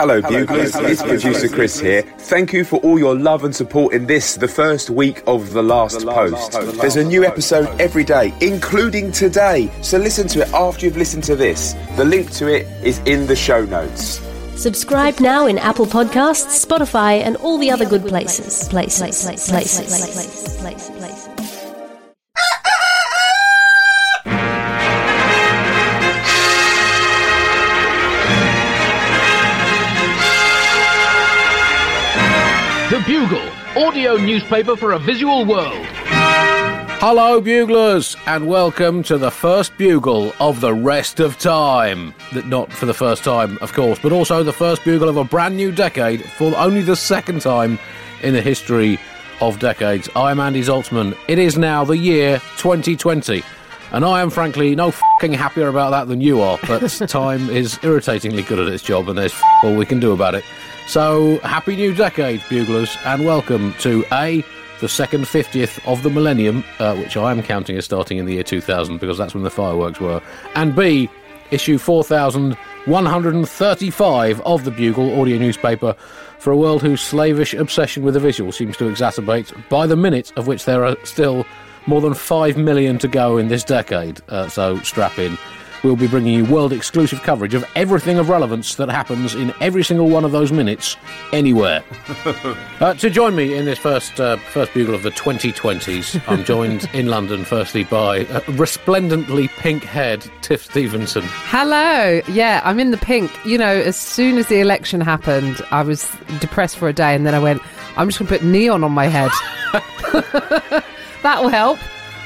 Hello, Buglers. It's producer Chris here. Thank you for all your love and support in this, the first week of The Last Post. There's a new episode every day, including today. So listen to it after you've listened to this. The link to it is in the show notes. Subscribe now in Apple Podcasts, Spotify, and all the other good places. Places. Places. Places. Places. Places. The Bugle, audio newspaper for a visual world. Hello, Buglers, and welcome to the first Bugle of the rest of time. Not for the first time, of course, but also the first Bugle of a brand new decade for only the second time in the history of decades. I'm Andy Zaltzman. It is now the year 2020. And I am frankly no fucking happier about that than you are, but time is irritatingly good at its job and there's all we can do about it. So, happy new decade, Buglers, and welcome to A, the second 50th of the millennium, uh, which I am counting as starting in the year 2000 because that's when the fireworks were, and B, issue 4135 of the Bugle audio newspaper for a world whose slavish obsession with the visual seems to exacerbate by the minute, of which there are still more than 5 million to go in this decade. Uh, so, strap in. We'll be bringing you world exclusive coverage of everything of relevance that happens in every single one of those minutes, anywhere. uh, to join me in this first uh, first bugle of the 2020s, I'm joined in London, firstly, by uh, resplendently pink haired Tiff Stevenson. Hello. Yeah, I'm in the pink. You know, as soon as the election happened, I was depressed for a day and then I went, I'm just going to put neon on my head. that will help.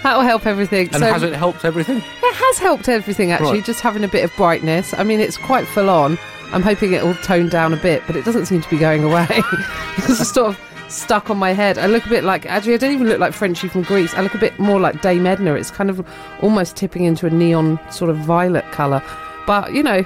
That will help everything. And has it helped everything? It has helped everything actually, Right. just having a bit of brightness. I mean, it's quite full on. I'm hoping it will tone down a bit, but it doesn't seem to be going away. it's sort of stuck on my head. I look a bit like, actually, I don't even look like Frenchie from Grease. I look a bit more like Dame Edna. It's kind of almost tipping into a neon sort of violet colour. But, you know,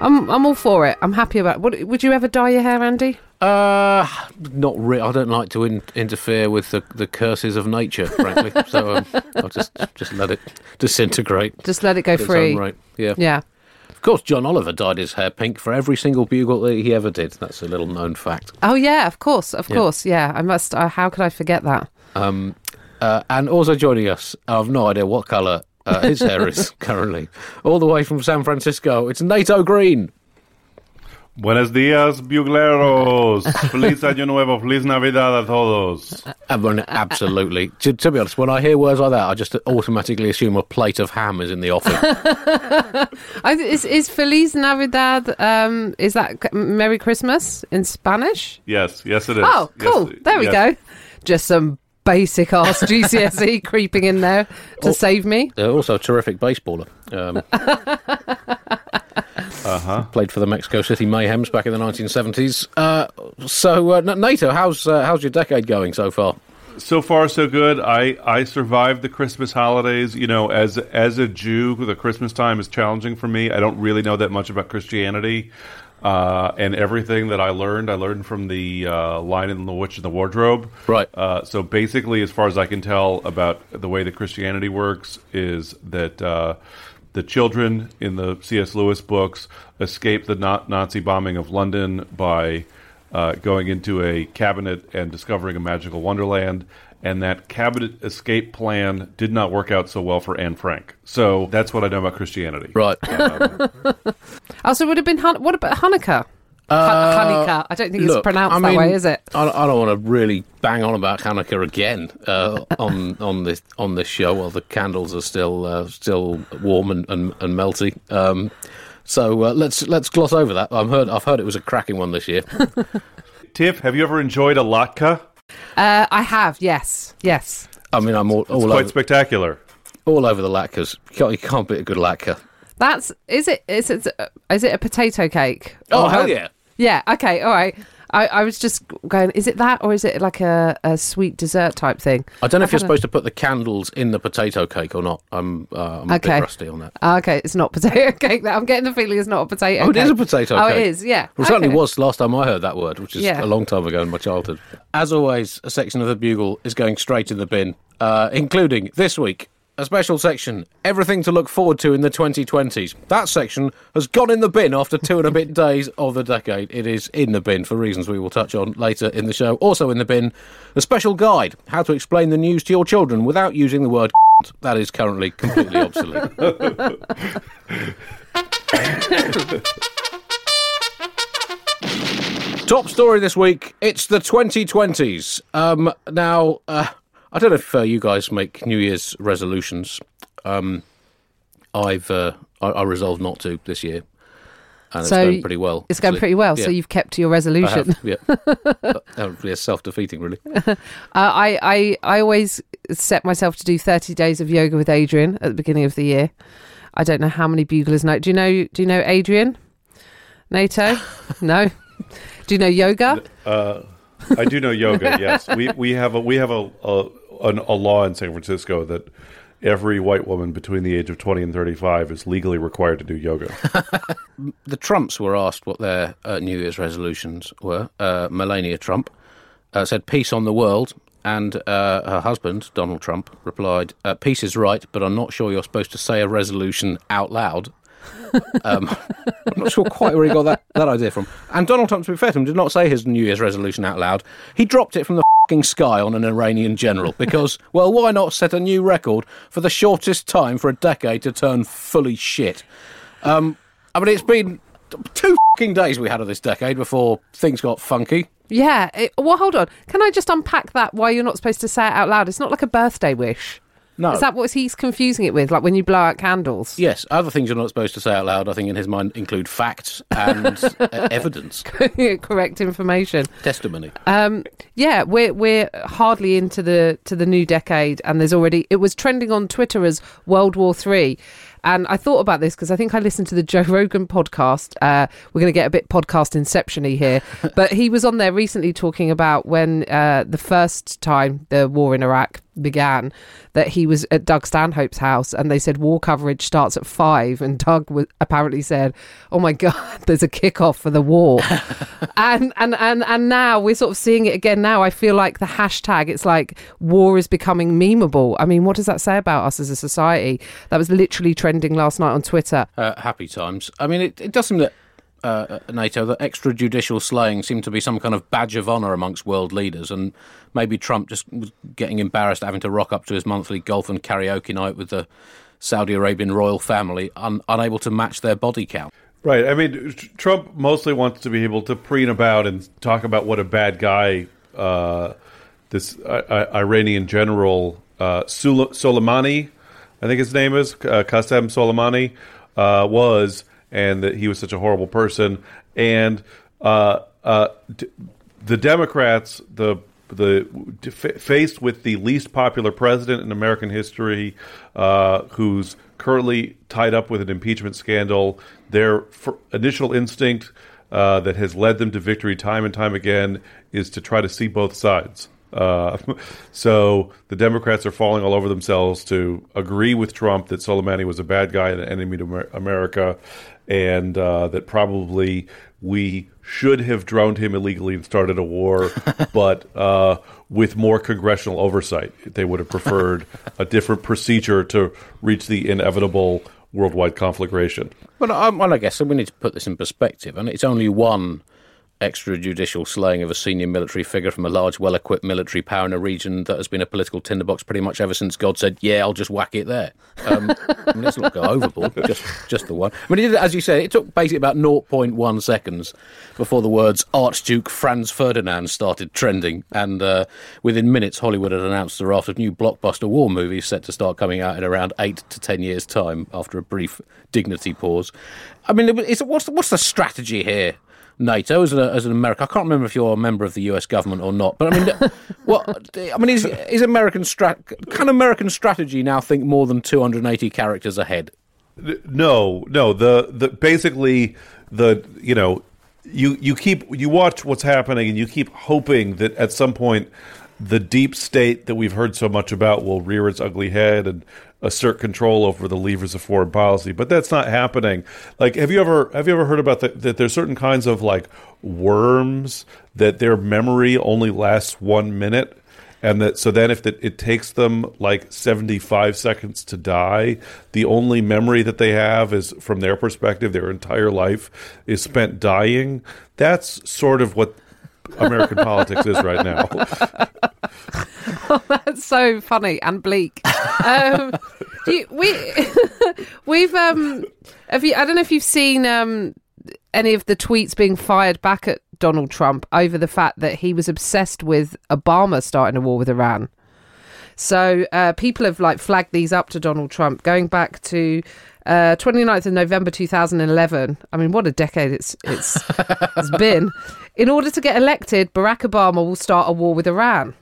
I'm, I'm all for it. I'm happy about What Would you ever dye your hair, Andy? Uh, not really. I don't like to in- interfere with the, the curses of nature, frankly. so um, I'll just just let it disintegrate. Just let it go free. Right. Yeah. Yeah. Of course, John Oliver dyed his hair pink for every single bugle that he ever did. That's a little known fact. Oh, yeah, of course, of Yeah. course. Yeah, I must. Uh, how could I forget that? Um, uh, and also joining us, I've no idea what colour uh, his hair is currently. All the way from San Francisco, it's Nato Green. Buenos días, bugleros. Feliz Año Nuevo. Feliz Navidad a todos. I mean, absolutely. to, to be honest, when I hear words like that, I just automatically assume a plate of ham is in the offing. Is, is Feliz Navidad, um, is that Merry Christmas in Spanish? Yes, yes, it is. Oh, Yes, cool. there we yes. go. Just some basic ass GCSE creeping in there to Oh. save me. Uh, also, a terrific baseballer. Um, Uh-huh. Played for the Mexico City Mayhems back in the 1970s. Uh, so, uh, Nato, how's uh, how's your decade going so far? So far, so good. I, I survived the Christmas holidays. You know, as as a Jew, the Christmas time is challenging for me. I don't really know that much about Christianity, uh, and everything that I learned, I learned from the uh, Lion and the Witch in the Wardrobe. Right. Uh, so basically, as far as I can tell about the way that Christianity works, is that uh, the children in the C.S. Lewis books escape the Nazi bombing of London by uh, going into a cabinet and discovering a magical wonderland. And that cabinet escape plan did not work out so well for Anne Frank. So that's what I know about Christianity. Right. Oh, so it would have been, Han- what about Hanukkah? Uh, Hanukkah. I don't think it's pronounced I that way, is it? I, I don't want to really bang on about Hanukkah again uh, on on this on this show while the candles are still uh, still warm and, and, and melty. Um, so uh, let's let's gloss over that. I've heard I've heard it was a cracking one this year. Tiff, have you ever enjoyed a latke? Uh, I have, yes. Yes. I mean, I'm all, It's all quite over spectacular. all over the latkes. You can't, you can't beat a good latke. That's, is it, is it, is it a potato cake? Oh hell a- yeah! Yeah, okay, all right. I, I was just going, is it that or is it like a, a sweet dessert type thing? I don't know if you're supposed to put the candles in the potato cake or not. I'm uh, I'm a Okay. bit rusty on that. Ah, Okay, it's not potato cake. That I'm getting the feeling it's not a potato. Oh, it cake. is a potato Oh, cake. it is. Yeah. Well, it certainly Okay. was last time I heard that word, which is Yeah. a long time ago in my childhood. As always, a section of the Bugle is going straight in the bin, uh, including this week a special section, everything to look forward to in the 2020s. That section has gone in the bin after two and a bit days of the decade. It is in the bin for reasons we will touch on later in the show. Also in the bin, a special guide, how to explain the news to your children without using the word that is currently completely obsolete. Top story this week. It's the 2020s. Um, now, uh, I don't know if uh, you guys make New Year's resolutions. Um, I've uh, I, I resolved not to this year, and So it's going pretty well. It's going pretty well. Yeah, So you've kept to your I resolution. have, yeah. uh, yeah, self-defeating, really. Uh, I, I I always set myself to do 30 days of yoga with Adrian at the beginning of the year. I don't know how many buglers know. Do you know? Do you know Adrian? Nato? no. Do you know yoga? Uh, I do know yoga. Yes, we we have a we have a a, an, a law in San Francisco that every white woman between the age of twenty and thirty five is legally required to do yoga. the Trumps were asked what their uh, New Year's resolutions were. Uh, Melania Trump uh, said peace on the world, and uh, her husband, Donald Trump, replied, uh, Peace is right, but I'm not sure you're supposed to say a resolution out loud. um, I'm not sure quite where he got that, that idea from. And Donald Trump, to be fair to him, did not say his New Year's resolution out loud. He dropped it from the fing sky on an Iranian general because, well, why not set a new record for the shortest time for a decade to turn fully shit? Um, I mean, it's been two fucking days we had of this decade before things got funky. Yeah. It, well, hold on. Can I just unpack that? Why you're not supposed to say it out loud? It's not like a birthday wish. No. Is that what he's confusing it with? Like when you blow out candles? Yes, other things you're not supposed to say out loud, I think, in his mind include facts and uh, evidence, Correct information. testimony. Um, yeah, we're we're hardly into the to the new decade, and there's already it was trending on Twitter as World War Three. And I thought about this because I think I listened to the Joe Rogan podcast. Uh, we're going to get a bit podcast inception-y here, but he was on there recently talking about when uh, the first time the war in Iraq began, that he was at Doug Stanhope's house, and they said war coverage starts at five, and Doug was, apparently said, "Oh my god, there's a kickoff for the war," and and and and now we're sort of seeing it again. Now I feel like the hashtag, it's like war is becoming memeable. I mean, what does that say about us as a society? That was literally trending last night on Twitter. Uh, happy times. I mean, it, it does seem that uh, NATO, that extrajudicial slaying seemed to be some kind of badge of honour amongst world leaders, and maybe Trump just was getting embarrassed having to rock up to his monthly golf and karaoke night with the Saudi Arabian royal family, un- unable to match their body count. Right. I mean, tr- Trump mostly wants to be able to preen about and talk about what a bad guy uh, this uh, Iranian general uh, Soleimani, I think his name is uh, Qasem Soleimani, uh, was, and that he was such a horrible person. And uh, uh, d- the Democrats, the the faced with the least popular president in American history, uh, who's currently tied up with an impeachment scandal, their f- initial instinct uh, that has led them to victory time and time again is to try to see both sides. Uh, so the Democrats are falling all over themselves to agree with Trump that Soleimani was a bad guy and an enemy to America, and uh, that probably we should have droned him illegally and started a war, but uh, with more congressional oversight. They would have preferred a different procedure to reach the inevitable worldwide conflagration. Well, I, well, I guess we need to put this in perspective, and it's only one extrajudicial slaying of a senior military figure from a large, well equipped military power in a region that has been a political tinderbox pretty much ever since God said, Yeah, I'll just whack it there. Um, I mean, let's not go overboard, just, just the one. I mean, as you say, it took basically about 0.1 seconds before the words Archduke Franz Ferdinand started trending, and uh, within minutes, Hollywood had announced a raft of new blockbuster war movies set to start coming out in around eight to ten years' time after a brief dignity pause. I mean, what's, what's the strategy here? Nato as, a, as an American. I can't remember if you're a member of the U.S. government or not, but I mean, what I mean is is American strat can American strategy now think more than 280 characters ahead? No, no. The the basically the you know you you keep you watch what's happening and you keep hoping that at some point the deep state that we've heard so much about will rear its ugly head and assert control over the levers of foreign policy. But that's not happening. Like, have you ever have you ever heard about the, that? There's certain kinds of like worms that their memory only lasts one minute, and that so then if it, it takes them like 75 seconds to die the only memory that they have is from their perspective their entire life is spent dying that's sort of what american politics is right now That's so funny and bleak. Um, do you, we we've um have you I don't know if you've seen um any of the tweets being fired back at Donald Trump over the fact that he was obsessed with Obama starting a war with Iran. So uh, people have like flagged these up to Donald Trump going back to uh, 29th of November 2011. I mean, what a decade it's it's it's been. In order to get elected, Barack Obama will start a war with Iran.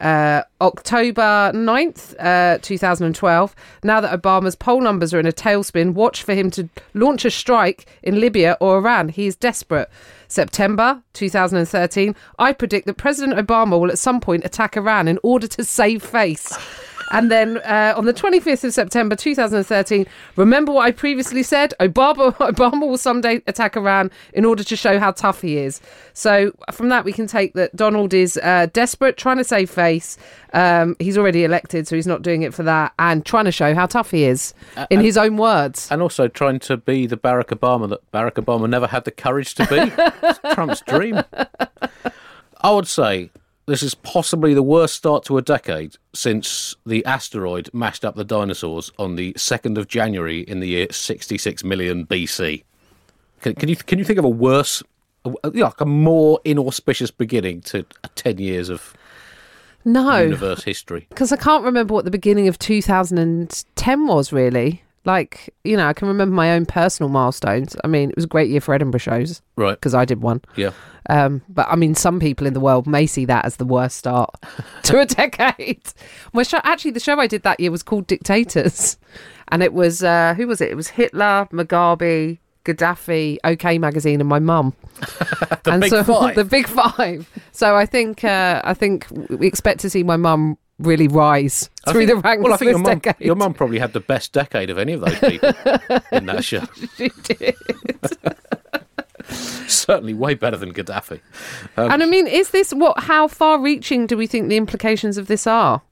Uh, October 9th, uh, 2012. Now that Obama's poll numbers are in a tailspin, watch for him to launch a strike in Libya or Iran. He is desperate. September 2013. I predict that President Obama will at some point attack Iran in order to save face. And then uh, on the 25th of September 2013, remember what I previously said? Obama, Obama will someday attack Iran in order to show how tough he is. So from that, we can take that Donald is uh, desperate, trying to save face. Um, he's already elected, so he's not doing it for that, and trying to show how tough he is, in his own words. And also trying to be the Barack Obama that Barack Obama never had the courage to be. Trump's dream. I would say this is possibly the worst start to a decade since the asteroid mashed up the dinosaurs on the 2nd of January in the year 66 million BC. Can, can you can you think of a worse, like a more inauspicious beginning to 10 years of No, universe history? because I can't remember what the beginning of 2010 was really. Like, you know, I can remember my own personal milestones. I mean, it was a great year for Edinburgh shows Right. because I did one. Yeah. Um, but I mean, some people in the world may see that as the worst start to a decade. My show, actually, the show I did that year was called Dictators, and it was uh, who was it? It was Hitler, Mugabe, Gaddafi, OK Magazine, and my mum. The and big so five. the big five. So I think uh, I think we expect to see my mum really rise I through think- the ranks Well, I think this your mum, decade. your mum probably had the best decade of any of those people in that show. she did. Certainly way better than Gaddafi. Um, and I mean, is this what? How far-reaching do we think the implications of this are?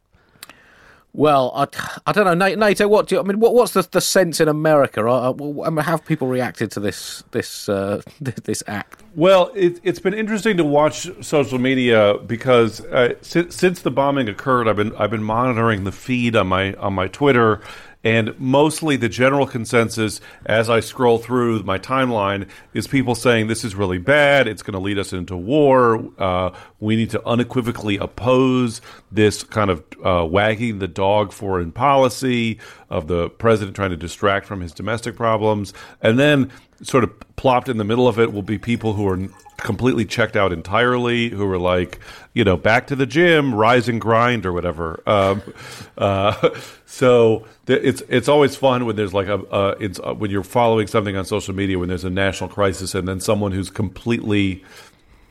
Well, I, I don't know, Nato. What do you, I mean? What, what's the, the sense in America? I, I, I have people reacted to this this uh, this act? Well, it, it's been interesting to watch social media because uh, since, since the bombing occurred, I've been I've been monitoring the feed on my on my Twitter, and mostly the general consensus as I scroll through my timeline is people saying this is really bad. It's going to lead us into war. Uh, we need to unequivocally oppose this kind of uh, wagging the dog foreign policy of the president trying to distract from his domestic problems, and then sort of plopped in the middle of it will be people who are completely checked out entirely, who were like, you know, back to the gym, rise and grind, or whatever. Um, uh, so th- it's it's always fun when there's like a uh, it's uh, when you're following something on social media when there's a national crisis and then someone who's completely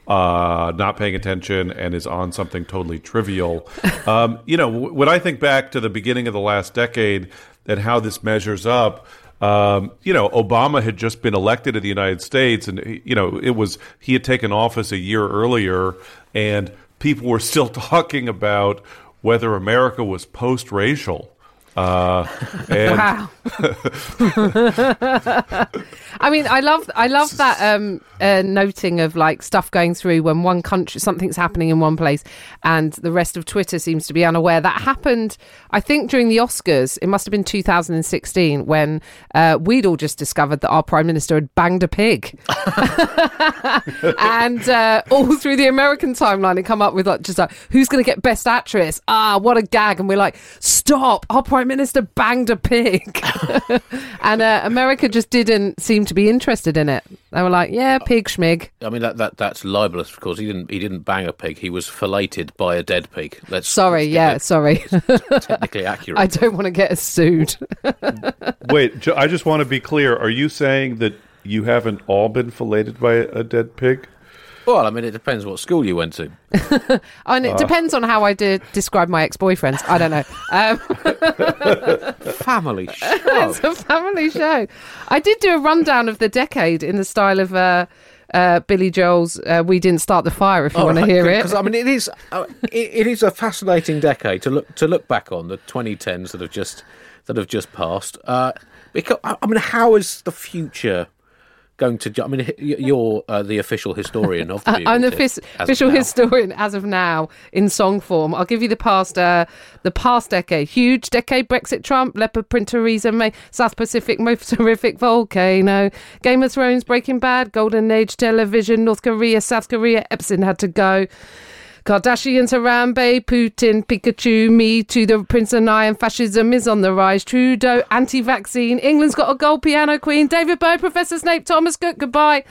uh, not paying attention and is on something totally trivial. Um, you know, w- when I think back to the beginning of the last decade and how this measures up, um, you know, Obama had just been elected in the United States, and you know, it was he had taken office a year earlier, and people were still talking about whether America was post-racial. Uh, and Wow. I mean, I love I love that um, uh, noting of like stuff going through when one country something's happening in one place and the rest of Twitter seems to be unaware. That happened, I think, during the Oscars. It must have been 2016 when uh, we'd all just discovered that our prime minister had banged a pig, and uh, all through the American timeline, it come up with like just like who's going to get best actress? Ah, what a gag! And we're like, stop! Our prime minister banged a pig, and uh, America just didn't seem to be interested in it. They were like, yeah, pig schmig. I mean, that, that that's libelous because he didn't he didn't bang a pig. He was filleted by a dead pig. Let's Sorry, let's yeah, get sorry. technically accurate. I don't want to get us sued. wait, I just want to be clear. Are you saying that you haven't all been filleted by a, a dead pig? Well, I mean, it depends what school you went to. and it depends on how I did describe my ex-boyfriends. I don't know. Um, Family show. it's a family show. I did do a rundown of the decade in the style of uh, uh, Billy Joel's uh, "We Didn't Start the Fire" if you want to hear it. Because I mean, it is uh, it, it is a fascinating decade to look to look back on the 2010s that have just that have just passed. Uh, because I I mean, how is the future? Going to, I mean, you're uh, the official historian of the I'm the Bugle, offic- of official historian as of now in song form. I'll give you the past, uh, the past decade. Huge decade: Brexit, Trump, Leopard print, Theresa May, South Pacific, most horrific volcano, Game of Thrones, Breaking Bad, Golden Age television, North Korea, South Korea, Epson had to go. Kardashians, Harambe, Putin, Pikachu, me to the Prince and I, and fascism is on the rise. Trudeau, anti-vaccine. England's got a gold piano queen. David Bowie, Professor Snape, Thomas Cook. Goodbye.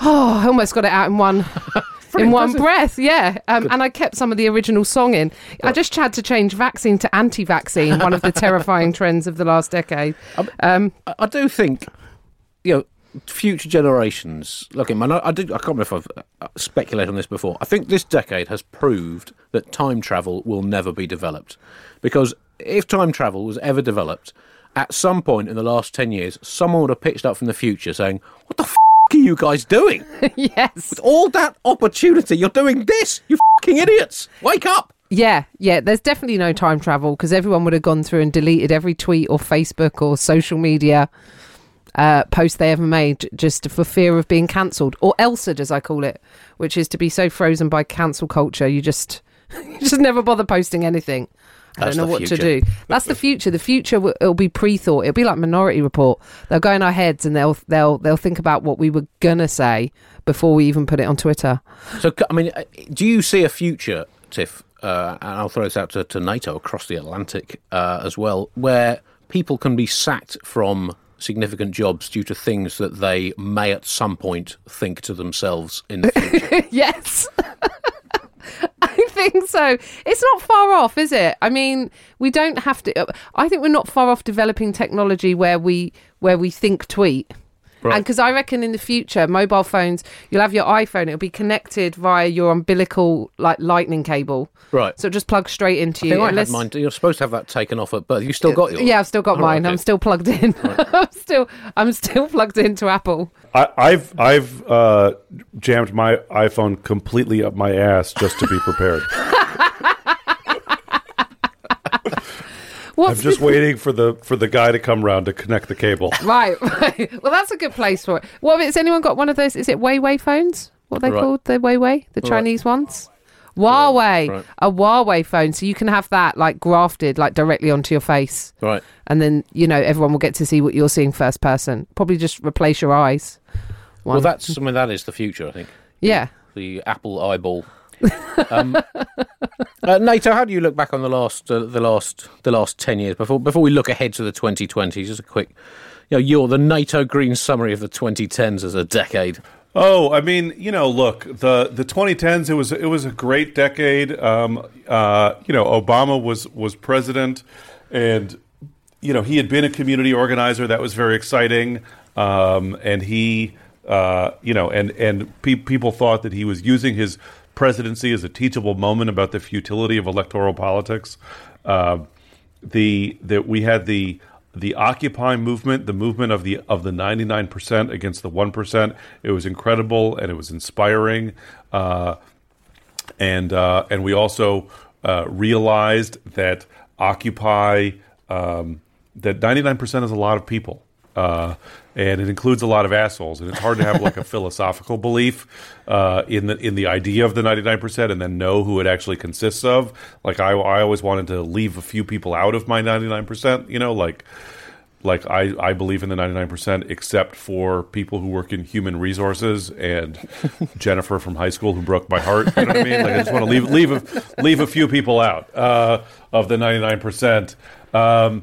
Oh, I almost got it out in one. In one breath, yeah. Um, and I kept some of the original song in. I just had to change vaccine to anti vaccine, one of the terrifying trends of the last decade. Um, I, I do think, you know, future generations. Look, man, I, I do. I can't remember if I've uh, speculated on this before. I think this decade has proved that time travel will never be developed, because if time travel was ever developed, at some point in the last ten years, someone would have pitched up from the future saying, "What the f- are you guys doing? yes. With all that opportunity, you're doing this. You fucking idiots! Wake up!" Yeah, yeah, there's definitely no time travel because everyone would have gone through and deleted every tweet or Facebook or social media uh, post they ever made just for fear of being cancelled or ELSAD as I call it, which is to be so frozen by cancel culture you just you just never bother posting anything. I That's don't know what to do. That's the future. The future w- it'll be pre-thought. It'll be like Minority Report. They'll go in our heads and they'll they'll they'll think about what we were gonna say before we even put it on Twitter. So, I mean, uh, do you see a future, Tiff? Uh, and I'll throw this out to, to Nato across the Atlantic uh, as well, where people can be sacked from significant jobs due to things that they may at some point think to themselves in the future. yes. I think so. It's not far off, is it? I mean, we don't have to. I think we're not far off developing technology where we where we think tweet. Right. And because I reckon in the future, mobile phones, you'll have your iPhone, it'll be connected via your umbilical like lightning cable. Right. So it just plugs straight into I you. think I unless- had mine. You're supposed to have that taken off at birth. You still got yours? yeah, I've still got Oh, right, mine. I'm still plugged in. I'm still I'm still plugged into Apple. I, I've I've uh, jammed my iPhone completely up my ass just to be prepared. I'm What's just waiting for the for the guy to come round to connect the cable. Right, right. Well, that's a good place for it. What has anyone got one of those? Is it Huawei phones? What are they Right. called? The Huawei, the Chinese ones. Huawei, right. a Huawei phone, so you can have that like grafted like directly onto your face, Right. and then you know everyone will get to see what you're seeing first person. Probably just replace your eyes. Well, that's. I mean, that is the future. I think yeah. the Apple eyeball. Um, uh, Nato, how do you look back on the last uh, the last the last ten years before before we look ahead to the 2020s? Just a quick, you know, you're the Nato green summary of the 2010s as a decade. Oh, I mean, you know, look, the the 2010s it was it was a great decade. Um, uh, you know, Obama was was president, and you know he had been a community organizer. That was very exciting, um, and he, uh, you know, and and pe- people thought that he was using his presidency as a teachable moment about the futility of electoral politics. Uh, the that we had the the Occupy movement, the movement of the of the ninety nine percent against the one percent. It was incredible and it was inspiring, uh, and uh, and we also uh, realized that Occupy um, that ninety nine percent is a lot of people. Uh, and it includes a lot of assholes, and it's hard to have like a philosophical belief uh, in the in the idea of the ninety nine percent, and then know who it actually consists of. Like I, I always wanted to leave a few people out of my ninety nine percent. You know, like like I, I believe in the 99% except for people who work in human resources and Jennifer from high school who broke my heart. You know what I mean? Like I just want to leave leave a, leave a few people out uh, of the 99%. Um,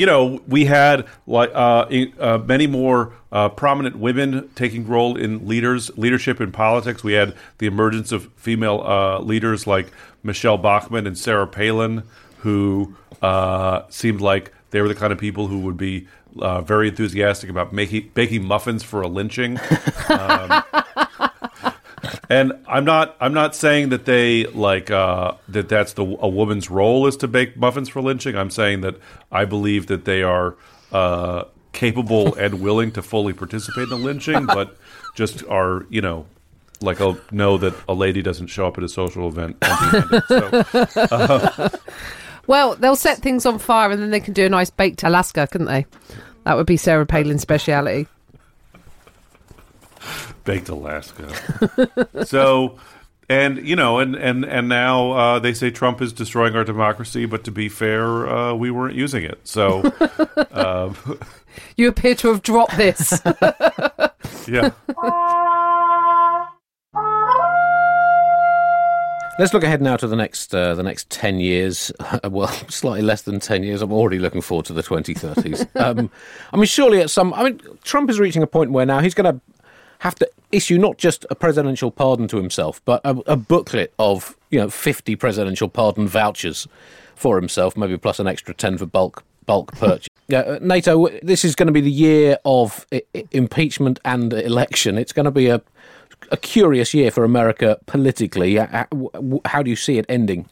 you know, we had like uh, uh, many more uh, prominent women taking role in leaders leadership in politics. We had the emergence of female uh, leaders like Michelle Bachmann and Sarah Palin, who uh, seemed like they were the kind of people who would be uh, very enthusiastic about making baking muffins for a lynching. Um, and I'm not I'm not saying that they like uh, that that's the a woman's role is to bake muffins for lynching. I'm saying that I believe that they are uh, capable and willing to fully participate in the lynching, but just are you know like a know that a lady doesn't show up at a social event. So, Well, they'll set things on fire and then they can do a nice baked Alaska, couldn't they? That would be Sarah Palin's speciality. Baked Alaska. so, and you know, and and and now uh, they say Trump is destroying our democracy, but to be fair, uh, we weren't using it. So, uh, You appear to have dropped this. yeah. Let's look ahead now to the next uh, the next ten years. well, slightly less than ten years. I'm already looking forward to the 2030s. um, I mean, surely at some. I mean, Trump is reaching a point where now he's going to have to issue not just a presidential pardon to himself, but a, a booklet of you know 50 presidential pardon vouchers for himself, maybe plus an extra 10 for bulk bulk purchase. Yeah, uh, Nato. This is going to be the year of I- I- impeachment and election. It's going to be a a curious year for America politically. Uh, uh, w- w- How do you see it ending?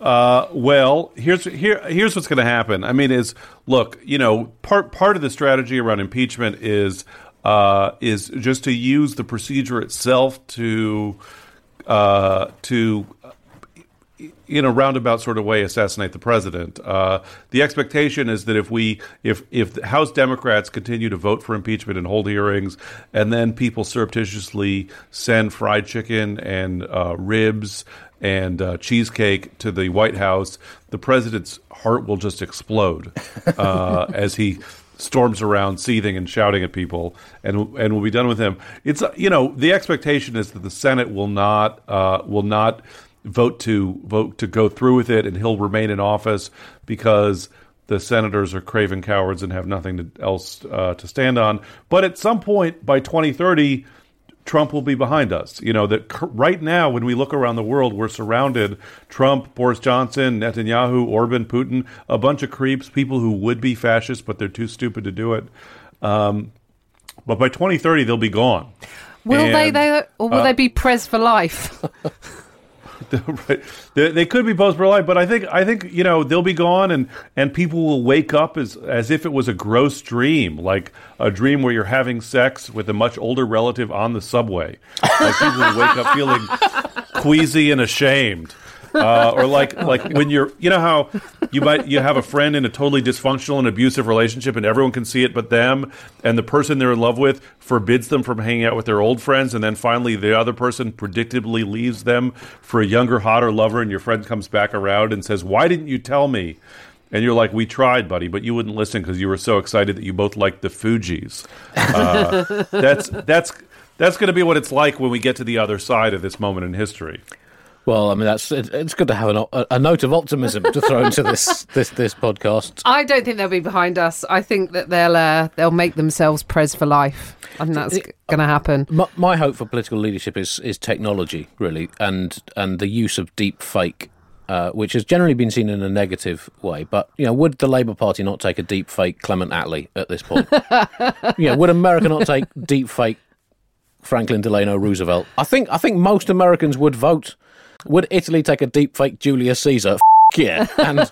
Uh, well, here's here here's what's going to happen. I mean, is look, you know, part part of the strategy around impeachment is uh, is just to use the procedure itself to uh, to in a roundabout sort of way assassinate the president. Uh, the expectation is that if we if if House Democrats continue to vote for impeachment and hold hearings, and then people surreptitiously send fried chicken and uh, ribs and uh, cheesecake to the White House, the president's heart will just explode uh, as he storms around seething and shouting at people and and we'll be done with him. It's you know the expectation is that the senate will not uh, will not vote to vote to go through with it and he'll remain in office because the senators are craven cowards and have nothing to, else uh, to stand on. But at some point by 2030 Trump will be behind us. You know that right now, when we look around the world, we're surrounded: Trump, Boris Johnson, Netanyahu, Orban, Putin, a bunch of creeps, people who would be fascists but they're too stupid to do it. Um, but by 2030, they'll be gone. Will they, And- they, or will they be pres for life? right. They, they could be post pro life, but I think I think you know they'll be gone, and and people will wake up as as if it was a gross dream, like a dream where you're having sex with a much older relative on the subway. Like people will wake up feeling queasy and ashamed. Uh, or like like when you're you know how you might you have a friend in a totally dysfunctional and abusive relationship and everyone can see it but them and the person they're in love with forbids them from hanging out with their old friends and then finally the other person predictably leaves them for a younger hotter lover and your friend comes back around and says why didn't you tell me? And you're like we tried buddy but you wouldn't listen because you were so excited that you both liked the Fugees. Uh, that's that's that's going to be what it's like when we get to the other side of this moment in history Well, I mean, that's it, it's good to have an, o- a, a note of optimism to throw into this this this podcast. I don't think they'll be behind us. I think that they'll uh, they'll make themselves pres for life. I think that's going to happen. My, my hope for political leadership is is technology, really, and and the use of deep fake. Uh, which has generally been seen in a negative way, but you know, would the Labour Party not take a deep fake Clement Attlee at this point? you know, would America not take deep fake Franklin Delano Roosevelt? I think I think most Americans would vote. Would Italy take a deep fake Julius Caesar? F- yeah, and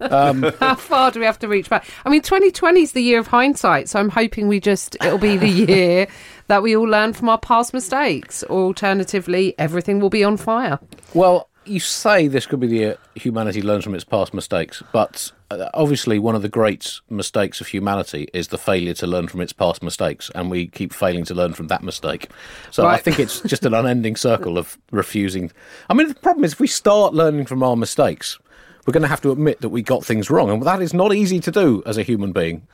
um, How far do we have to reach back? I mean, 2020 is the year of hindsight, so I'm hoping we just it'll be the year that we all learn from our past mistakes, or alternatively, everything will be on fire. Well, you say this could be the year humanity learns from its past mistakes, but Uh, obviously one of the great mistakes of humanity is the failure to learn from its past mistakes, and we keep failing to learn from that mistake. So I think it's just an unending circle of refusing. I mean, the problem is if we start learning from our mistakes, we're going to have to admit that we got things wrong, and that is not easy to do as a human being.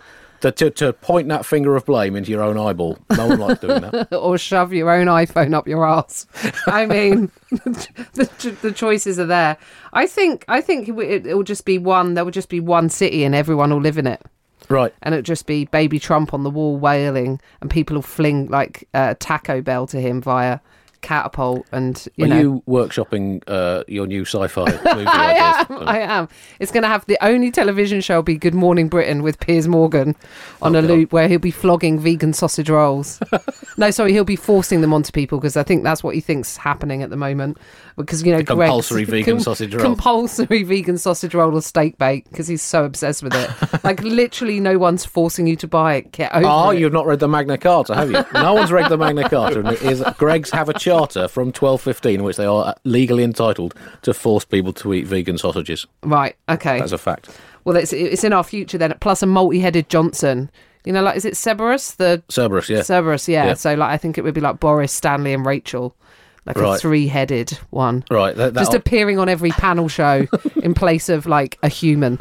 To, to, to point that finger of blame into your own eyeball. No one likes doing that. or shove your own iPhone up your ass. I mean, the, the choices are there. I think I think it, it will just be one. There will just be one city, and everyone will live in it. Right. And it'll just be baby Trump on the wall wailing, and people will fling like uh, Taco Bell to him via catapult, and you Are know. you workshopping uh, your new sci-fi movie I am. I am. It's going to have the only television show be Good Morning Britain with Piers Morgan on Oh, a God. loop where he'll be flogging vegan sausage rolls. no, sorry, he'll be forcing them onto people because I think that's what he thinks is happening at the moment. Because you know, The Greggs- compulsory vegan sausage roll. compulsory vegan sausage roll or steak bake because he's so obsessed with it. like literally, no one's forcing you to buy it. Get over Oh, it. you've not read the Magna Carta, have you? no one's read the Magna Carta, and it is Greggs have a charter from 1215 in which they are legally entitled to force people to eat vegan sausages. right. Okay. That's a fact. well, it's it's in our future then. Plus a multi-headed Johnson. You know, like is it Cerberus the Cerberus, yeah. Cerberus, yeah. Yeah. So like I think it would be like Boris, Stanley, and Rachel, like a three-headed one, right, that, that, just appearing on every panel show in place of like a human.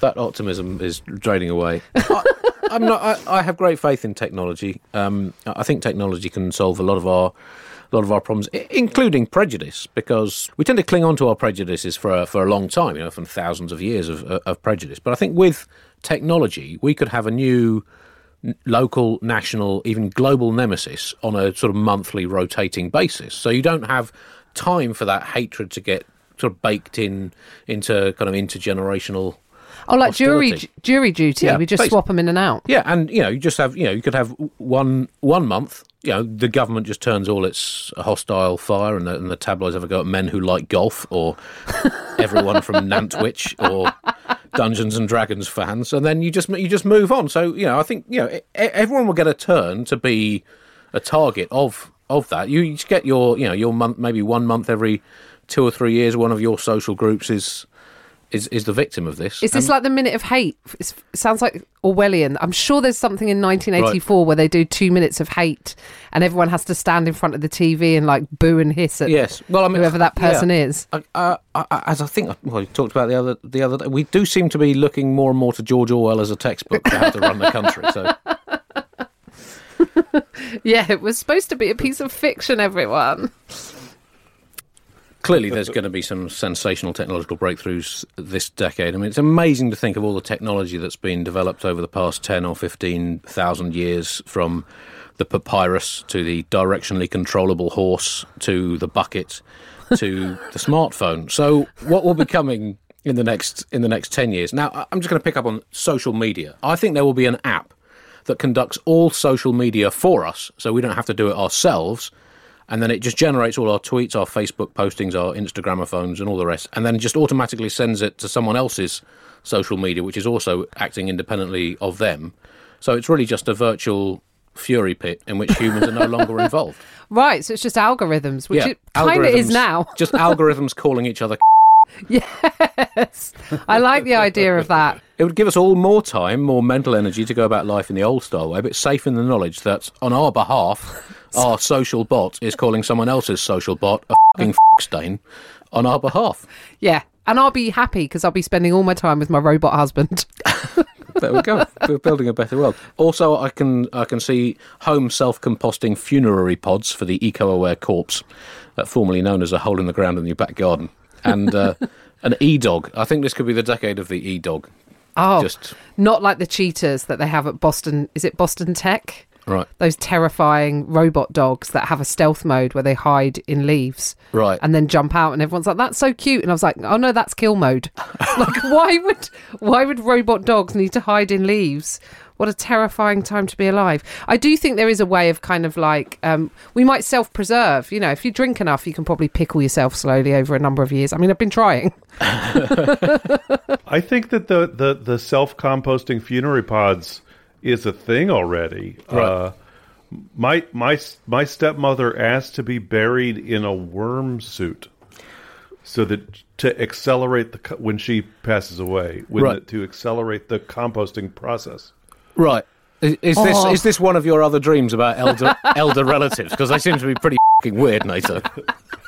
that optimism is draining away. I, I'm not. I, I have great faith in technology. Um, I think technology can solve a lot of our a lot of our problems, including prejudice, because we tend to cling on to our prejudices for a, for a long time, you know, from thousands of years of, of prejudice. But I think with technology, we could have a new local, national, even global nemesis on a sort of monthly rotating basis. So you don't have time for that hatred to get sort of baked in into kind of intergenerational. Oh, like jury Hostility. jury duty. Yeah, we just basi- swap them in and out. Yeah, and you know, you just have you know, you could have one one month. You know, the government just turns all its hostile fire, and the, and the tabloids have a go at men who like golf, or everyone from Nantwich, or Dungeons and Dragons fans, and then you just you just move on. So you know, I think you know everyone will get a turn to be a target of of that. You, get your you know your month maybe one month every two or three years. One of your social groups is is is the victim of this. Is this And- like the minute of hate? It's, it sounds like Orwellian. I'm sure there's something in 1984 where they do two minutes of hate, and everyone has to stand in front of the TV and like boo and hiss at Yes. Well, I mean, whoever that person yeah. is. Uh, uh, uh, as I think, well, you talked about the other the other day, we do seem to be looking more and more to George Orwell as a textbook for how to run the country. So, Yeah, it was supposed to be a piece of fiction. Everyone. Clearly, there's going to be some sensational technological breakthroughs this decade. I mean, it's amazing to think of all the technology that's been developed over the past ten or fifteen thousand years, from the papyrus to the directionally controllable horse to the bucket to the smartphone. So, what will be coming in the next in the next ten years? Now, I'm just going to pick up on social media. I think there will be an app that conducts all social media for us, so we don't have to do it ourselves. And then it just generates all our tweets, our Facebook postings, our Instagramophones, and all the rest, and then just automatically sends it to someone else's social media, which is also acting independently of them. So it's really just a virtual fury pit in which humans are no longer involved. Right, so it's just algorithms, which it kind of is now. Just algorithms calling each other. Yes, I like the idea of that. It would give us all more time, more mental energy to go about life in the old style way, but safe in the knowledge that on our behalf, our social bot is calling someone else's social bot a fucking f- stain on our behalf. Yeah, and I'll be happy because I'll be spending all my time with my robot husband. There we go. We're building a better world. Also, I can I can see home self-composting funerary pods for the eco-aware corpse, uh, formerly known as a hole in the ground in your back garden, and uh, an e-dog. I think this could be the decade of the e-dog. Oh, Just not like the cheetahs that they have at Boston. Is it Boston Tech? right, Those terrifying robot dogs that have a stealth mode where they hide in leaves. right. and then jump out and everyone's like that's so cute and i was like oh no that's kill mode like why would why would robot dogs need to hide in leaves what a terrifying time to be alive i do think there is a way of kind of like um, we might self-preserve you know if you drink enough you can probably pickle yourself slowly over a number of years i mean i've been trying I think that the, the, the self composting funerary pods is a thing already. Right. Uh, my my my stepmother asked to be buried in a worm suit, so that to accelerate the when she passes away, when Right. the, to accelerate the composting process. Right. Is, is this Oh. is this one of your other dreams about elder elder relatives? Because they seem to be pretty fing weird, Nato.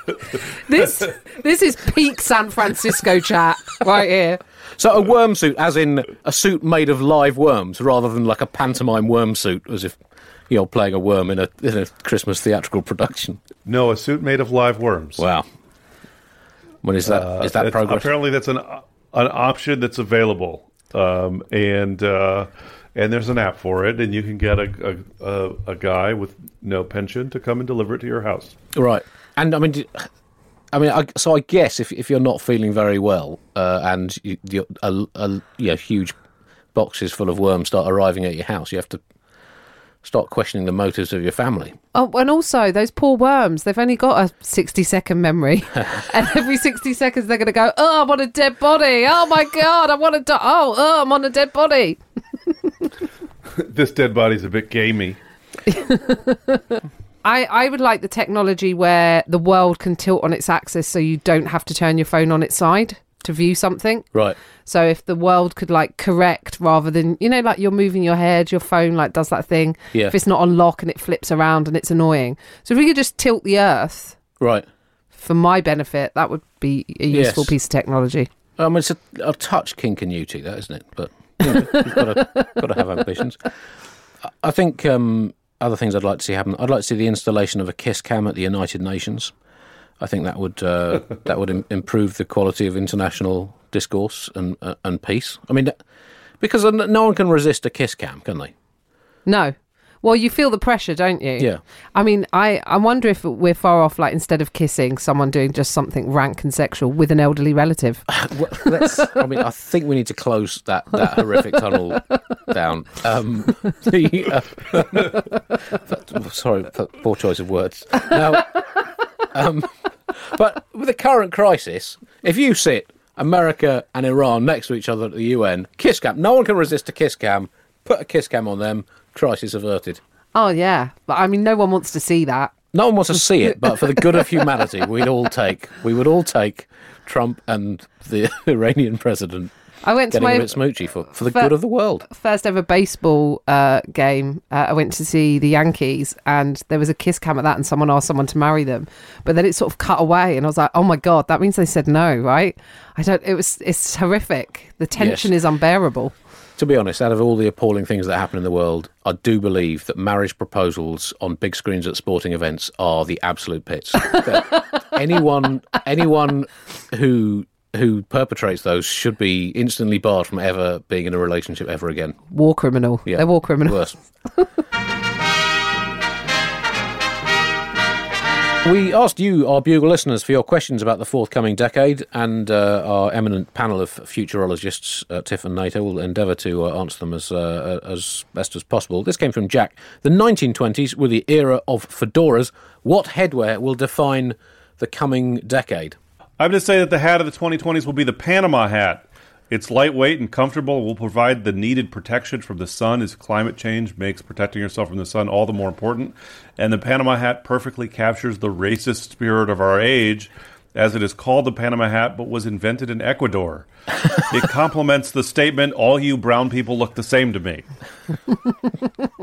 this this is peak san francisco chat right here So a worm suit, as in a suit made of live worms, rather than like a pantomime worm suit, as if you're playing a worm in a in a Christmas theatrical production. No, a suit made of live worms. Wow. When is that? is that progress? Apparently, that's an an option that's available, um, and uh, and there's an app for it, and you can get a a, a, a guy with no pension to come and deliver it to your house. Right. And I mean, I mean, I, so I guess if if you're not feeling very well uh, and you, you, a, a you know, huge boxes full of worms start arriving at your house, you have to start questioning the motives of your family. Oh, and also those poor worms, they've only got a 60 second memory. and every 60 seconds they're going to go, oh, I'm on a dead body. Oh my God, I want to die. Oh, oh, I'm on a dead body. this dead body's a bit gamey. I, I would like the technology where the world can tilt on its axis so you don't have to turn your phone on its side to view something. Right. So if the world could like correct rather than you know like you're moving your head, your phone like does that thing. Yeah. If it's not on lock and it flips around and it's annoying. So if we could just tilt the Earth Right. for my benefit, that would be a useful Yes. piece of technology. I mean, it's a, a touch King Canute-y, that isn't it? But you know, you've got to got to have ambitions. I- I think um, other things I'd like to see happen. I'd like to see the installation of a kiss cam at the United Nations. I think that would uh, that would Im- improve the quality of international discourse and uh, and peace. I mean, because no one can resist a kiss cam, can they? No. Well, you feel the pressure, don't you? Yeah. I mean, I, I wonder if we're far off, like, instead of kissing, someone doing just something rank and sexual with an elderly relative. Well, let's, I mean, I think we need to close that, that horrific tunnel down. Um, the, uh, sorry, poor choice of words. Now, um, but with the current crisis, if you sit America and Iran next to each other at the UN, kiss cam, no one can resist a kiss cam. Put a kiss cam on them, crisis averted. Oh, yeah. But I mean, no one wants to see that. No one wants to see it, but for the good of humanity, we'd all take we would all take Trump and the Iranian president I went to getting a my bit smoochy for, for the Fir- good of the world. first ever baseball uh, game. Uh, I went to see the Yankees, and there was a kiss cam at that, and someone asked someone to marry them, but then it sort of cut away, and I was like, "Oh my god, that means they said no, right?" I don't. It was. It's horrific. The tension Yes. is unbearable. To be honest, out of all the appalling things that happen in the world, I do believe that marriage proposals on big screens at sporting events are the absolute pits. Anyone, anyone who who perpetrates those should be instantly barred from ever being in a relationship ever again. War criminal. Yeah. They're war criminal. Worse. We asked you, our Bugle listeners, for your questions about the forthcoming decade, and uh, our eminent panel of futurologists, uh, Tiff and Nato, will endeavour to uh, answer them as uh, as best as possible. This came from Jack. The 1920s were the era of fedoras. What headwear will define the coming decade? I'm going to say that the hat of the 2020s will be the Panama hat. It's lightweight and comfortable. It will provide the needed protection from the sun as climate change makes protecting yourself from the sun all the more important. And the Panama hat perfectly captures the racist spirit of our age, as it is called the Panama hat, but was invented in Ecuador. it complements the statement, all you brown people look the same to me.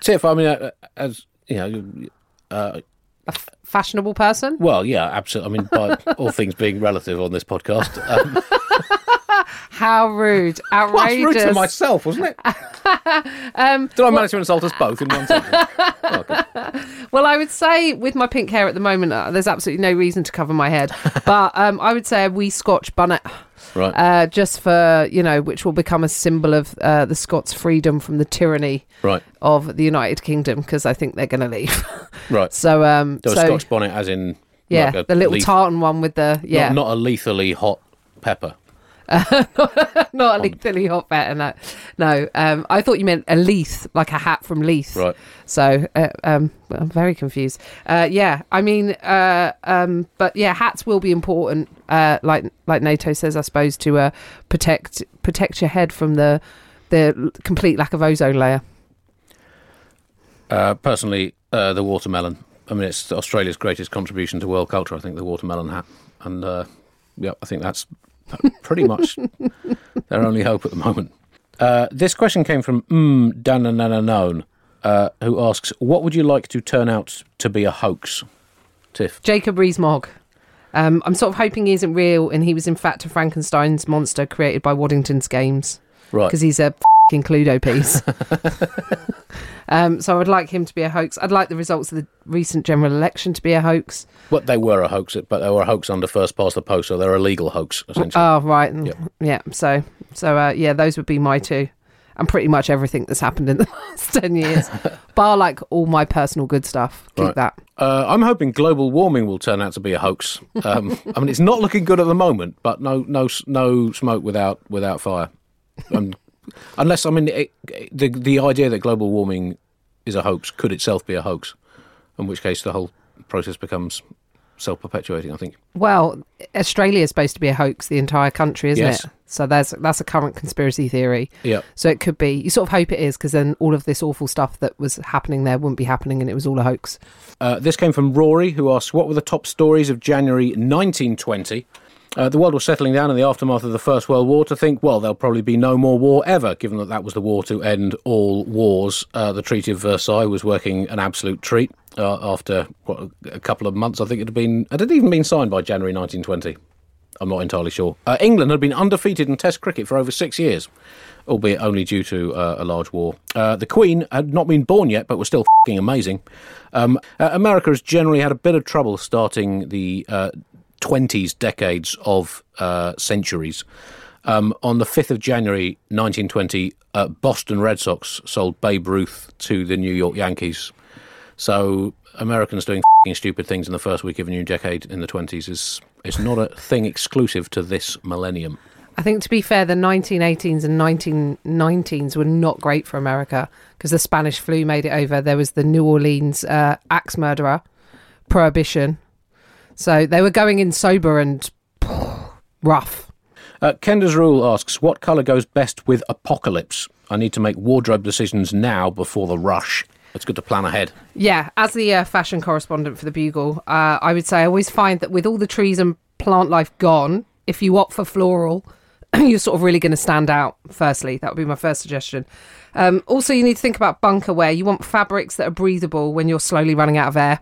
Tiff, I mean, uh, as you know, uh, Fashionable person. well, yeah, absolutely. I mean, by all things being relative on this podcast, um, How rude! Well, it's rude to myself, wasn't it? Um, Did I manage to insult us both in one sentence? Oh. Well, I would say with my pink hair at the moment, uh, there's absolutely no reason to cover my head. but um, I would say a wee Scotch bonnet, Right. uh, just for you know, which will become a symbol of uh, the Scots' freedom from the tyranny right. of the United Kingdom, because I think they're going to leave. Right. so, um, So, so a Scotch bonnet, as in yeah, like the little leaf- tartan one with the yeah, not, not a lethally hot pepper. not a lethally hot bat and that. no. Um, I thought you meant a Leith, like a hat from Leith. Right. So uh, um, I'm very confused. Uh, yeah, I mean, uh, um, but yeah, hats will be important. Uh, like like Nato says, I suppose to uh, protect protect your head from the the complete lack of ozone layer. Uh, personally, uh, the watermelon. I mean, it's Australia's greatest contribution to world culture. I think the watermelon hat, and uh, yeah, I think that's pretty much their only hope at the moment. Uh, this question came from mm, Dananananon, uh, who asks, "What would you like to turn out to be a hoax?" Tiff. Jacob Rees-Mogg. Um, I'm sort of hoping he isn't real, and he was in fact a Frankenstein's monster created by Waddington's Games. Right. because he's a fing Cluedo piece. um, so I would like him to be a hoax. I'd like the results of the recent general election to be a hoax. Well, they were a hoax, but they were a hoax under first past the post, so they're a legal hoax, essentially. Oh, right. Yep. Yeah. So, so uh, yeah, those would be my two. and pretty much everything that's happened in the last 10 years, bar like all my personal good stuff. Keep Right. that. Uh, I'm hoping global warming will turn out to be a hoax. Um, I mean, it's not looking good at the moment, but no, no, no smoke without without fire. Unless I mean, it, the the idea that global warming is a hoax could itself be a hoax, in which case the whole process becomes self perpetuating. I think. Well, Australia is supposed to be a hoax, the entire country, isn't Yes. it? So there's that's a current conspiracy theory. Yeah. So it could be. You sort of hope it is, because then all of this awful stuff that was happening there wouldn't be happening, and it was all a hoax. Uh, this came from Rory, who asked, "What were the top stories of January 1920?" Uh, the world was settling down in the aftermath of the First World War to think, well, there'll probably be no more war ever, given that that was the war to end all wars. Uh, the Treaty of Versailles was working an absolute treat uh, after what, a couple of months. I think it had been, it even been signed by January 1920. I'm not entirely sure. Uh, England had been undefeated in Test cricket for over six years, albeit only due to uh, a large war. Uh, the Queen had not been born yet, but was still amazing. Um, America has generally had a bit of trouble starting the 20s decades of uh, centuries. Um, on the 5th of January 1920, uh, Boston Red Sox sold Babe Ruth to the New York Yankees. So Americans doing stupid things in the first week of a new decade in the 20s is is not a thing exclusive to this millennium. I think, to be fair, the 1918s and 1919s were not great for America because the Spanish flu made it over. There was the New Orleans uh, axe murderer, prohibition. So they were going in sober and rough. Uh, Kenda's Rule asks, what colour goes best with apocalypse? I need to make wardrobe decisions now before the rush. It's good to plan ahead. Yeah, as the uh, fashion correspondent for the Bugle, uh, I would say I always find that with all the trees and plant life gone, if you opt for floral, you're sort of really going to stand out. Firstly, that would be my first suggestion. Um, also, you need to think about bunker wear. You want fabrics that are breathable when you're slowly running out of air.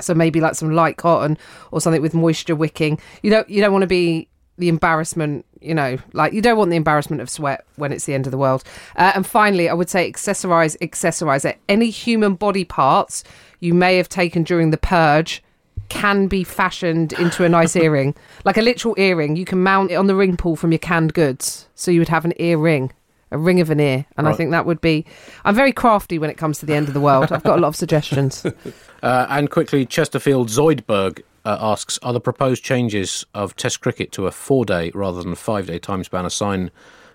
So maybe like some light cotton or something with moisture wicking. You don't you don't want to be the embarrassment, you know, like you don't want the embarrassment of sweat when it's the end of the world. Uh, and finally, I would say accessorize, accessorize it. Any human body parts you may have taken during the purge can be fashioned into a nice earring, like a literal earring. You can mount it on the ring pull from your canned goods, so you would have an earring. A ring of an ear, and I think that would be. I'm very crafty when it comes to the end of the world. I've got a lot of suggestions. Uh, and quickly, Chesterfield Zoidberg uh, asks, are the proposed changes of Test cricket to a four-day rather than five-day time span a sign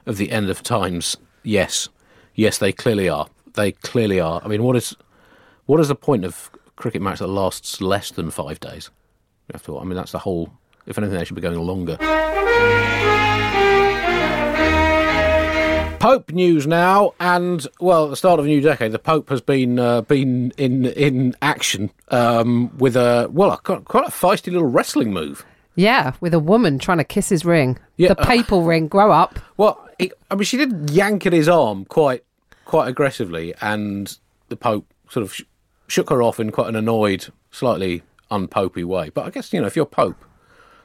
of the end of times? Yes. Yes, they clearly are. They clearly are. I mean, what is what is the point of cricket match that lasts less than five days? After all, I mean, that's the whole. If anything, they should be going longer. Pope news now, and well, at the start of a new decade, the Pope has been uh, been in in action um, with a well, a, quite a feisty little wrestling move. Yeah, with a woman trying to kiss his ring. Yeah. The papal ring. Grow up. Well, he, I mean, she did yank at his arm quite quite aggressively, and the Pope sort of sh- shook her off in quite an annoyed, slightly unpopey way. But I guess you know, if you're Pope,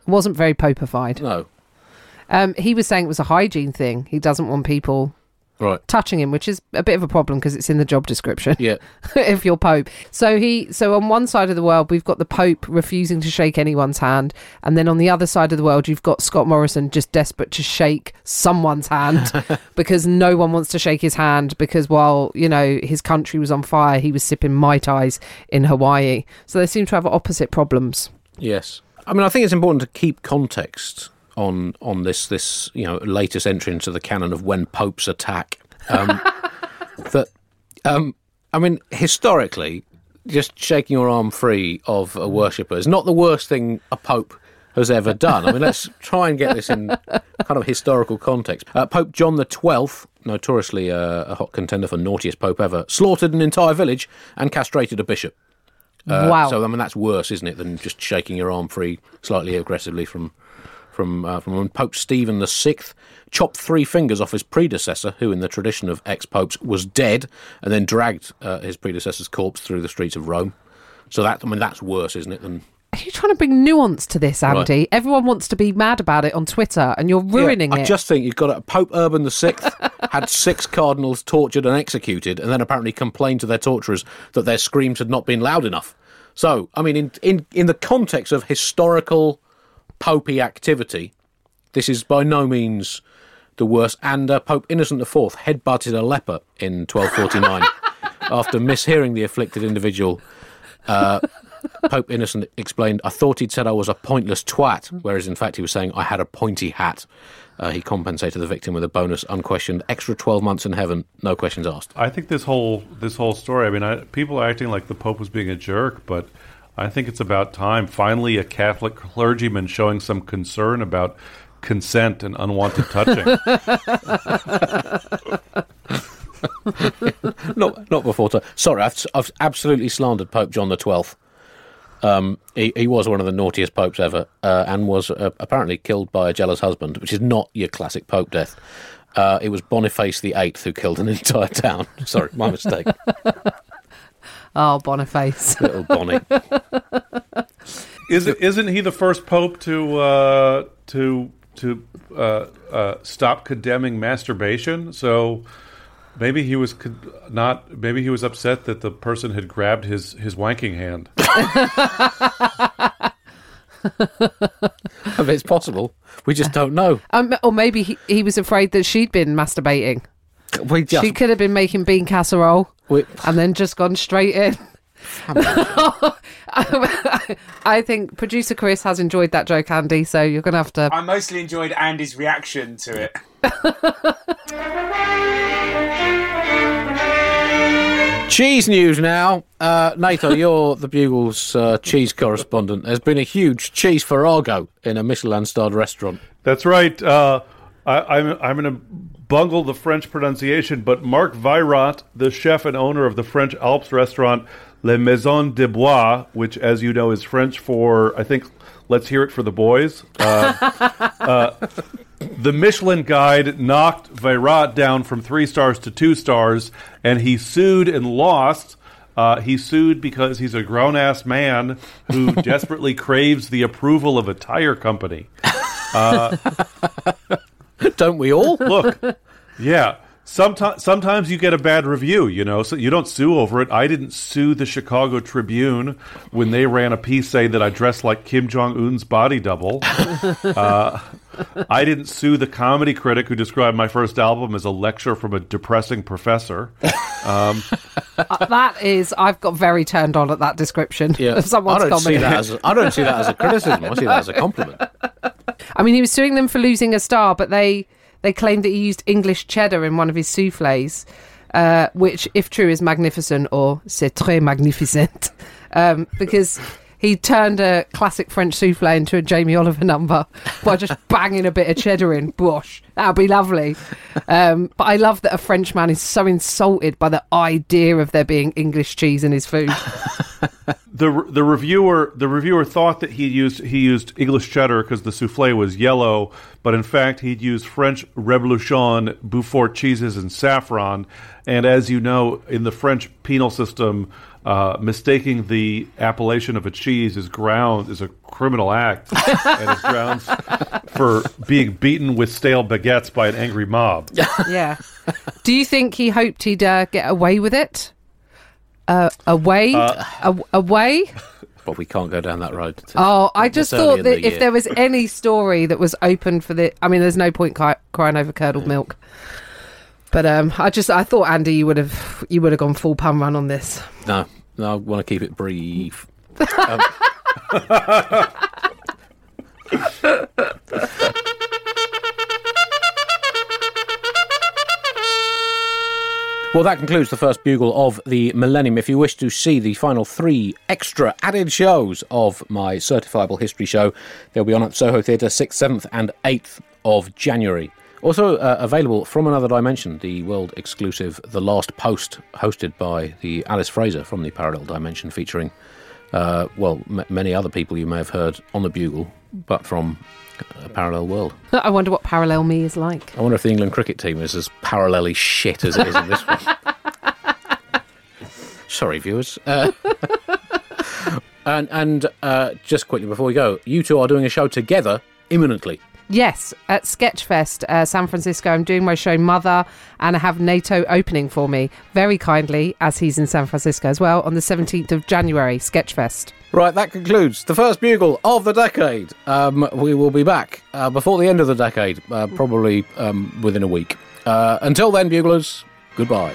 Wasn't very popified. no, Um, he was saying it was a hygiene thing. He doesn't want people right? touching him, which is a bit of a problem because it's in the job description. Yeah, if you're Pope. So he so on one side of the world we've got the Pope refusing to shake anyone's hand, and then on the other side of the world you've got Scott Morrison just desperate to shake someone's hand because no one wants to shake his hand because while you know his country was on fire, he was sipping mai tais in Hawaii. So they seem to have opposite problems. Yes, I mean, I think it's important to keep context on on this this you know latest entry into the canon of when popes attack. Um, that um, I mean, historically, just shaking your arm free of a worshipper is not the worst thing a pope has ever done. I mean, let's try and get this in kind of historical context. Uh, pope John the Twelfth, notoriously uh, a hot contender for naughtiest pope ever, slaughtered an entire village and castrated a bishop. Uh, wow. So I mean, that's worse, isn't it, than just shaking your arm free slightly aggressively from from uh, from when Pope Stephen the Sixth chopped three fingers off his predecessor, who, in the tradition of ex-popes, was dead, and then dragged uh, his predecessor's corpse through the streets of Rome. So that I mean, that's worse, isn't it? Than Are you trying to bring nuance to this, Andy? Everyone wants to be mad about it on Twitter, and you're ruining Yeah, it. I just think you've got a Pope Urban the Sixth had six cardinals tortured and executed, and then apparently complained to their torturers that their screams had not been loud enough. So, I mean, in in in the context of historical popey activity, this is by no means the worst. And uh, Pope Innocent IV headbutted a leper in 1249 after mishearing the afflicted individual. Uh, Pope Innocent explained, I thought he'd said I was a pointless twat, whereas in fact he was saying I had a pointy hat. Uh, he compensated the victim with a bonus, unquestioned, extra 12 months in heaven, no questions asked. I think this whole this whole story. I mean, I, people are acting like the Pope was being a jerk, but I think it's about time. Finally, a Catholic clergyman showing some concern about consent and unwanted touching. not, not before time. Sorry, I've, I've absolutely slandered Pope John the Twelfth. Um, he, he was one of the naughtiest popes ever, uh, and was uh, apparently killed by a jealous husband, which is not your classic pope death. Uh, it was Boniface the Eighth who killed an entire town. Sorry, my mistake. Oh, Boniface. Little Bonnie. Is isn't he the first pope to uh, to to uh, uh, stop condemning masturbation? So maybe he was not. Maybe he was upset that the person had grabbed his his wanking hand. it's possible. We just don't know. Um, or maybe he, he was afraid that she'd been masturbating. We just She could have been making bean casserole we, and then just gone straight in. I think producer Chris has enjoyed that joke, Andy. So you're going to have to. I mostly enjoyed Andy's reaction to it. cheese news now. Uh, Nato, you're the Bugle's uh, cheese correspondent. There's been a huge cheese farrago in a Michelin-starred restaurant. That's right. Uh, I, I'm I'm going to bungle the French pronunciation, but Marc Veyrat, the chef and owner of the French Alps restaurant Le Maison de Bois, which, as you know, is French for I think. Let's hear it for the boys. Uh, uh, the Michelin Guide knocked Veyrat down from three stars to two stars, and he sued and lost. Uh, he sued because he's a grown ass man who desperately craves the approval of a tire company. Don't we all? Look, yeah. Sometimes, sometimes you get a bad review, you know, so you don't sue over it. I didn't sue the Chicago Tribune when they ran a piece saying that I dressed like Kim Jong Un's body double. uh, I didn't sue the comedy critic who described my first album as a lecture from a depressing professor. Uh, that is, I've got very turned on at that description Yeah, of someone's I don't see that as a, I don't see that as a criticism. I see that as a compliment. I mean, he was suing them for losing a star, but they they claimed that he used English cheddar in one of his souffles, uh, which, if true, is magnificent or c'est très magnificent, um, because he turned a classic French souffle into a Jamie Oliver number by just banging a bit of cheddar in. Bosh, that'd be lovely. Um, but I love that a Frenchman is so insulted by the idea of there being English cheese in his food. the the reviewer the reviewer thought that he used he used English cheddar because the souffle was yellow, but in fact he'd used French Reblochon Beaufort cheeses and saffron. And as you know, in the French penal system, uh, mistaking the appellation of a cheese is ground is a criminal act and is grounds for being beaten with stale baguettes by an angry mob. yeah. Do you think he hoped he'd uh, get away with it? Uh, away, a- away. But we can't go down that road. Oh, I just thought that the if year. there was any story that was open for the, I mean, there's no point cry, crying over curdled milk. But um, I just, I thought Andy, you would have, you would have gone full pun run on this. No, no, I want to keep it brief. Well, that concludes the first bugle of the millennium. If you wish to see the final three extra added shows of my certifiable history show, they'll be on at Soho Theatre 6th, 7th, and 8th of January. Also uh, available from another dimension, the world exclusive The Last Post, hosted by the Alice Fraser from the Parallel Dimension, featuring, uh, well, m- many other people you may have heard on the bugle, but from a parallel world. I wonder what parallel me is like. I wonder if the England cricket team is as parallelly shit as it is in this one. Sorry, viewers. Uh, and and uh, just quickly before we go, you two are doing a show together imminently. Yes, at Sketchfest, uh, San Francisco. I'm doing my show Mother, and I have Nato opening for me very kindly, as he's in San Francisco as well, on the 17th of January, Sketchfest. Right, that concludes the first bugle of the decade. Um, we will be back uh, before the end of the decade, uh, probably um, within a week. Uh, until then, buglers, goodbye.